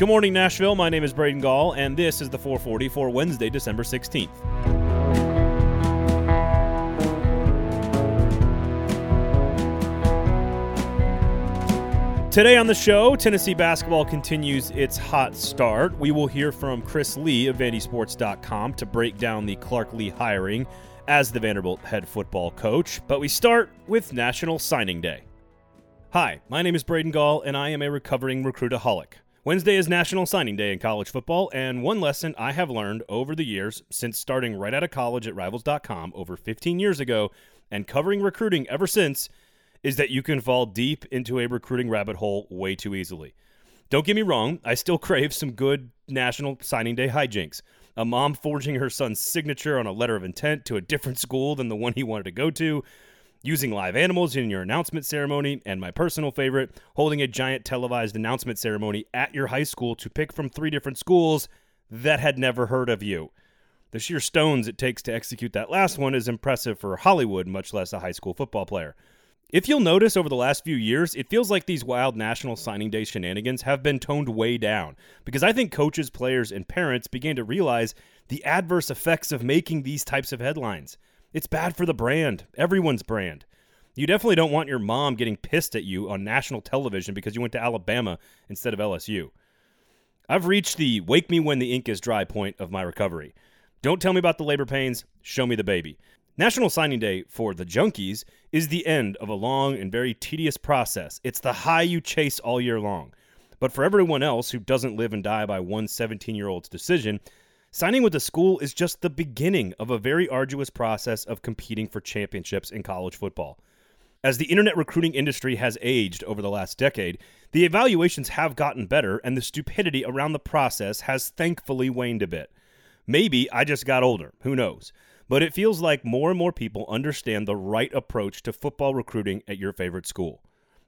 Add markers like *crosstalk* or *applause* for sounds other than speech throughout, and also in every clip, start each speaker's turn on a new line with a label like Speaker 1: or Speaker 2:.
Speaker 1: Good morning, Nashville. My name is Braden Gall, and this is the 440 for Wednesday, December 16th. Today on the show, Tennessee basketball continues its hot start. We will hear from Chris Lee of VandySports.com to break down the Clark Lea hiring as the Vanderbilt head football coach. But we start with National Signing Day. Hi, my name is Braden Gall, and I am a recovering recruitaholic. Wednesday is National Signing Day in college football, and one lesson I have learned over the years since starting right out of college at Rivals.com over 15 years ago and covering recruiting ever since is that you can fall deep into a recruiting rabbit hole way too easily. Don't get me wrong, I still *laughs* crave some good National Signing Day hijinks. A mom forging her son's signature on a letter of intent to a different school than the one he wanted to go to, using live animals in your announcement ceremony, and my personal favorite, holding a giant televised announcement ceremony at your high school to pick from three different schools that had never heard of you. The sheer stones it takes to execute that last one is impressive for Hollywood, much less a high school football player. If you'll notice over the last few years, it feels like these wild National Signing Day shenanigans have been toned way down because I think coaches, players, and parents began to realize the adverse effects of making these types of headlines. It's bad for the brand, everyone's brand. You definitely don't want your mom getting pissed at you on national television because you went to Alabama instead of LSU. I've reached the wake me when the ink is dry point of my recovery. Don't tell me about the labor pains, show me the baby. National Signing Day for the Junkies is the end of a long and very tedious process. It's the high you chase all year long. But for everyone else who doesn't live and die by one 17 year old's decision, Signing with a school is just the beginning of a very arduous process of competing for championships in college football. As the internet recruiting industry has aged over the last decade, the evaluations have gotten better and the stupidity around the process has thankfully waned a bit. Maybe I just got older, who knows? But it feels like more and more people understand the right approach to football recruiting at your favorite school.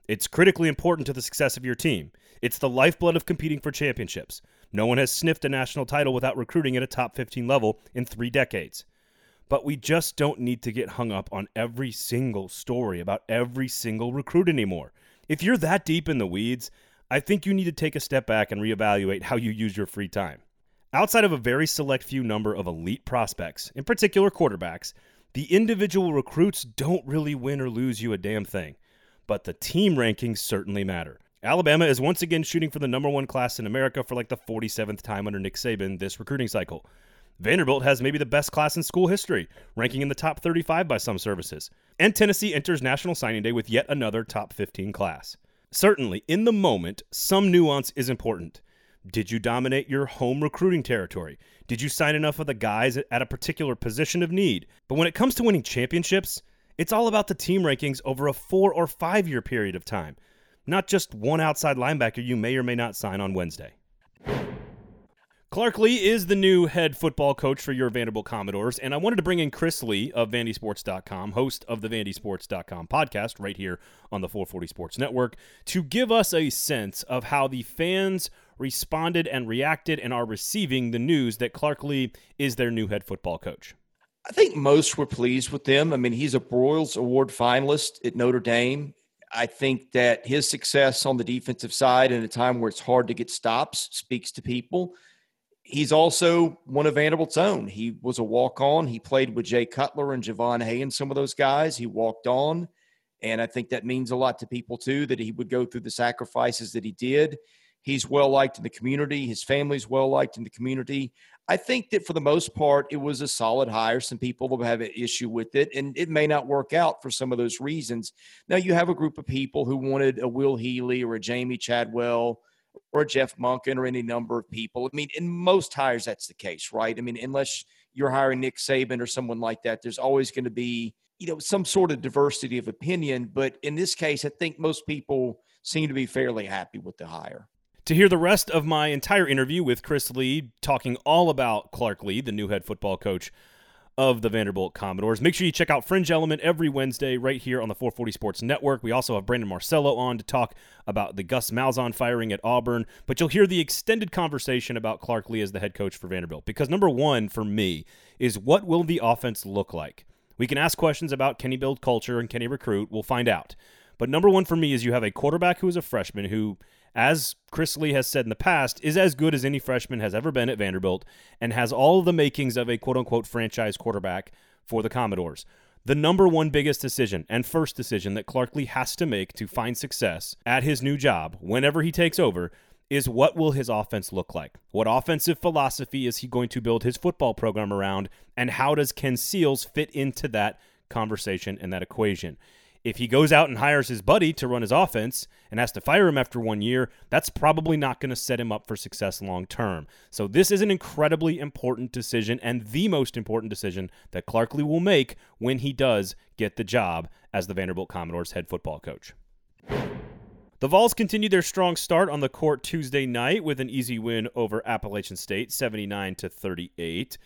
Speaker 1: It's critically important to the success of your team. It's the lifeblood of competing for championships. No one has sniffed a national title without recruiting at a top 15 level in three decades. But we just don't need to get hung up on every single story about every single recruit anymore. If you're that deep in the weeds, I think you need to take a step back and reevaluate how you use your free time. Outside of a very select few number of elite prospects, in particular quarterbacks, the individual recruits don't really win or lose you a damn thing. But the team rankings certainly matter. Alabama is once again shooting for the number one class in America for like the 47th time under Nick Saban this recruiting cycle. Vanderbilt has maybe the best class in school history, ranking in the top 35 by some services. And Tennessee enters National Signing Day with yet another top 15 class. Certainly, in the moment, some nuance is important. Did you dominate your home recruiting territory? Did you sign enough of the guys at a particular position of need? But when it comes to winning championships, it's all about the team rankings over a four or five year period of time not just one outside linebacker you may or may not sign on Wednesday. Clark Lea is the new head football coach for your Vanderbilt Commodores, and I wanted to bring in Chris Lee of VandySports.com, host of the VandySports.com podcast, right here on the 440 Sports Network, to give us a sense of how the fans responded and reacted and are receiving the news that Clark Lea is their new head football coach.
Speaker 2: I think most were pleased with them. I mean, he's a Broyles Award finalist at Notre Dame. I think that his success on the defensive side in a time where it's hard to get stops speaks to people. He's also one of Vanderbilt's own. He was a walk on. He played with Jay Cutler and Jovan Haye and some of those guys. He walked on. And I think that means a lot to people too that he would go through the sacrifices that he did. He's well liked in the community. His family's well liked in the community. I think that for the most part, it was a solid hire. Some people will have an issue with it, and it may not work out for some of those reasons. Now, you have a group of people who wanted a Will Healy or a Jamey Chadwell or a Jeff Monken or any number of people. I mean, in most hires, that's the case, right? I mean, unless you're hiring Nick Saban or someone like that, there's always going to be, you know, some sort of diversity of opinion. But in this case, I think most people seem to be fairly happy with the hire.
Speaker 1: To hear the rest of my entire interview with Chris Lee talking all about Clark Lea, the new head football coach of the Vanderbilt Commodores, make sure you check out Fringe Element every Wednesday right here on the 440 Sports Network. We also have Brandon Marcello on to talk about the Gus Malzahn firing at Auburn, but you'll hear the extended conversation about Clark Lea as the head coach for Vanderbilt. Because number one for me is what will the offense look like? We can ask questions about can he build culture and can he recruit? We'll find out. But number one for me is you have a quarterback who is a freshman who as Chris Lee has said in the past, is as good as any freshman has ever been at Vanderbilt and has all the makings of a quote unquote franchise quarterback for the Commodores. The number one biggest decision and first decision that Clark Lea has to make to find success at his new job, whenever he takes over, is what will his offense look like? What offensive philosophy is he going to build his football program around? And how does Ken Seals fit into that conversation and that equation? If he goes out and hires his buddy to run his offense and has to fire him after one year, that's probably not going to set him up for success long term. So, this is an incredibly important decision and the most important decision that Clark Lea will make when he does get the job as the Vanderbilt Commodores head football coach. The Vols continued their strong start on the court Tuesday night with an easy win over Appalachian State, 79 to 38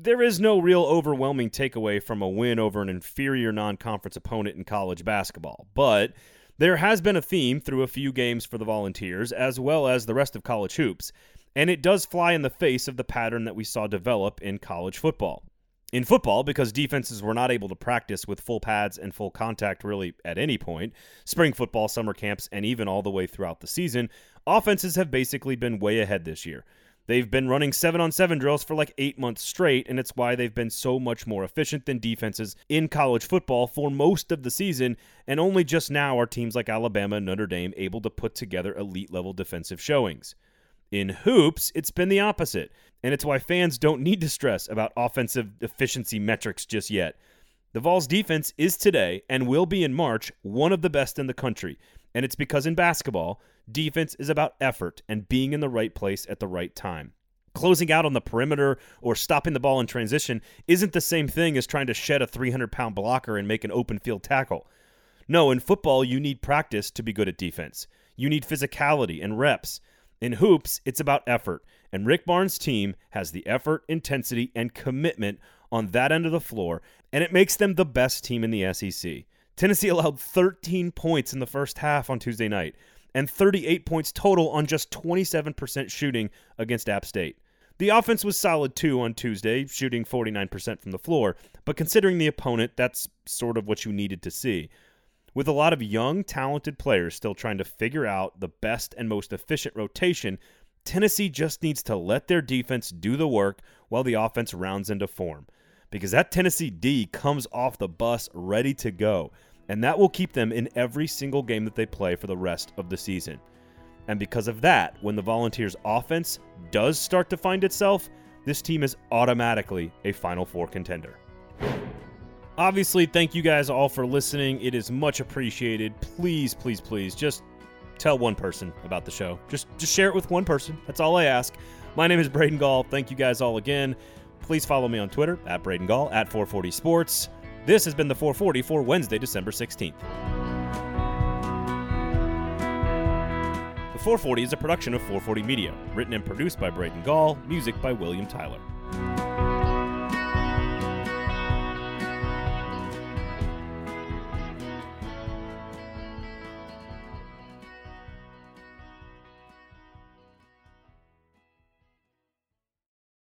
Speaker 1: there is no real overwhelming takeaway from a win over an inferior non conference opponent in college basketball, but there has been a theme through a few games for the Volunteers, as well as the rest of college hoops, and it does fly in the face of the pattern that we saw develop in college football. In football, because defenses were not able to practice with full pads and full contact really at any point, spring football, summer camps, and even all the way throughout the season, offenses have basically been way ahead this year. They've been running seven on seven drills for like eight months straight, and it's why they've been so much more efficient than defenses in college football for most of the season. And only just now are teams like Alabama and Notre Dame able to put together elite level defensive showings. In hoops, it's been the opposite, and it's why fans don't need to stress about offensive efficiency metrics just yet. The Vols defense is today and will be in March one of the best in the country, and it's because in basketball, defense is about effort and being in the right place at the right time. Closing out on the perimeter or stopping the ball in transition isn't the same thing as trying to shed a 300 pound blocker and make an open field tackle. No, in football, you need practice to be good at defense. You need physicality and reps. In hoops, it's about effort, and Rick Barnes' team has the effort, intensity, and commitment on that end of the floor, and it makes them the best team in the SEC. Tennessee allowed 13 points in the first half on Tuesday night and 38 points total on just 27% shooting against App State. The offense was solid too on Tuesday, shooting 49% from the floor, but considering the opponent, that's sort of what you needed to see. With a lot of young, talented players still trying to figure out the best and most efficient rotation, Tennessee just needs to let their defense do the work while the offense rounds into form. Because that Tennessee D comes off the bus ready to go and that will keep them in every single game that they play for the rest of the season. And because of that, when the Volunteers' offense does start to find itself, this team is automatically a Final Four contender. Obviously, thank you guys all for listening. It is much appreciated. Please, please, please, just tell one person about the show. Just just share it with one person. That's all I ask. My name is Braden Gall. Thank you guys all again. Please follow me on Twitter at Braden Gall at 440 Sports. This has been the 440 for Wednesday, December 16th. The 440 is a production of 440 Media, written and produced by Braden Gall, music by William Tyler.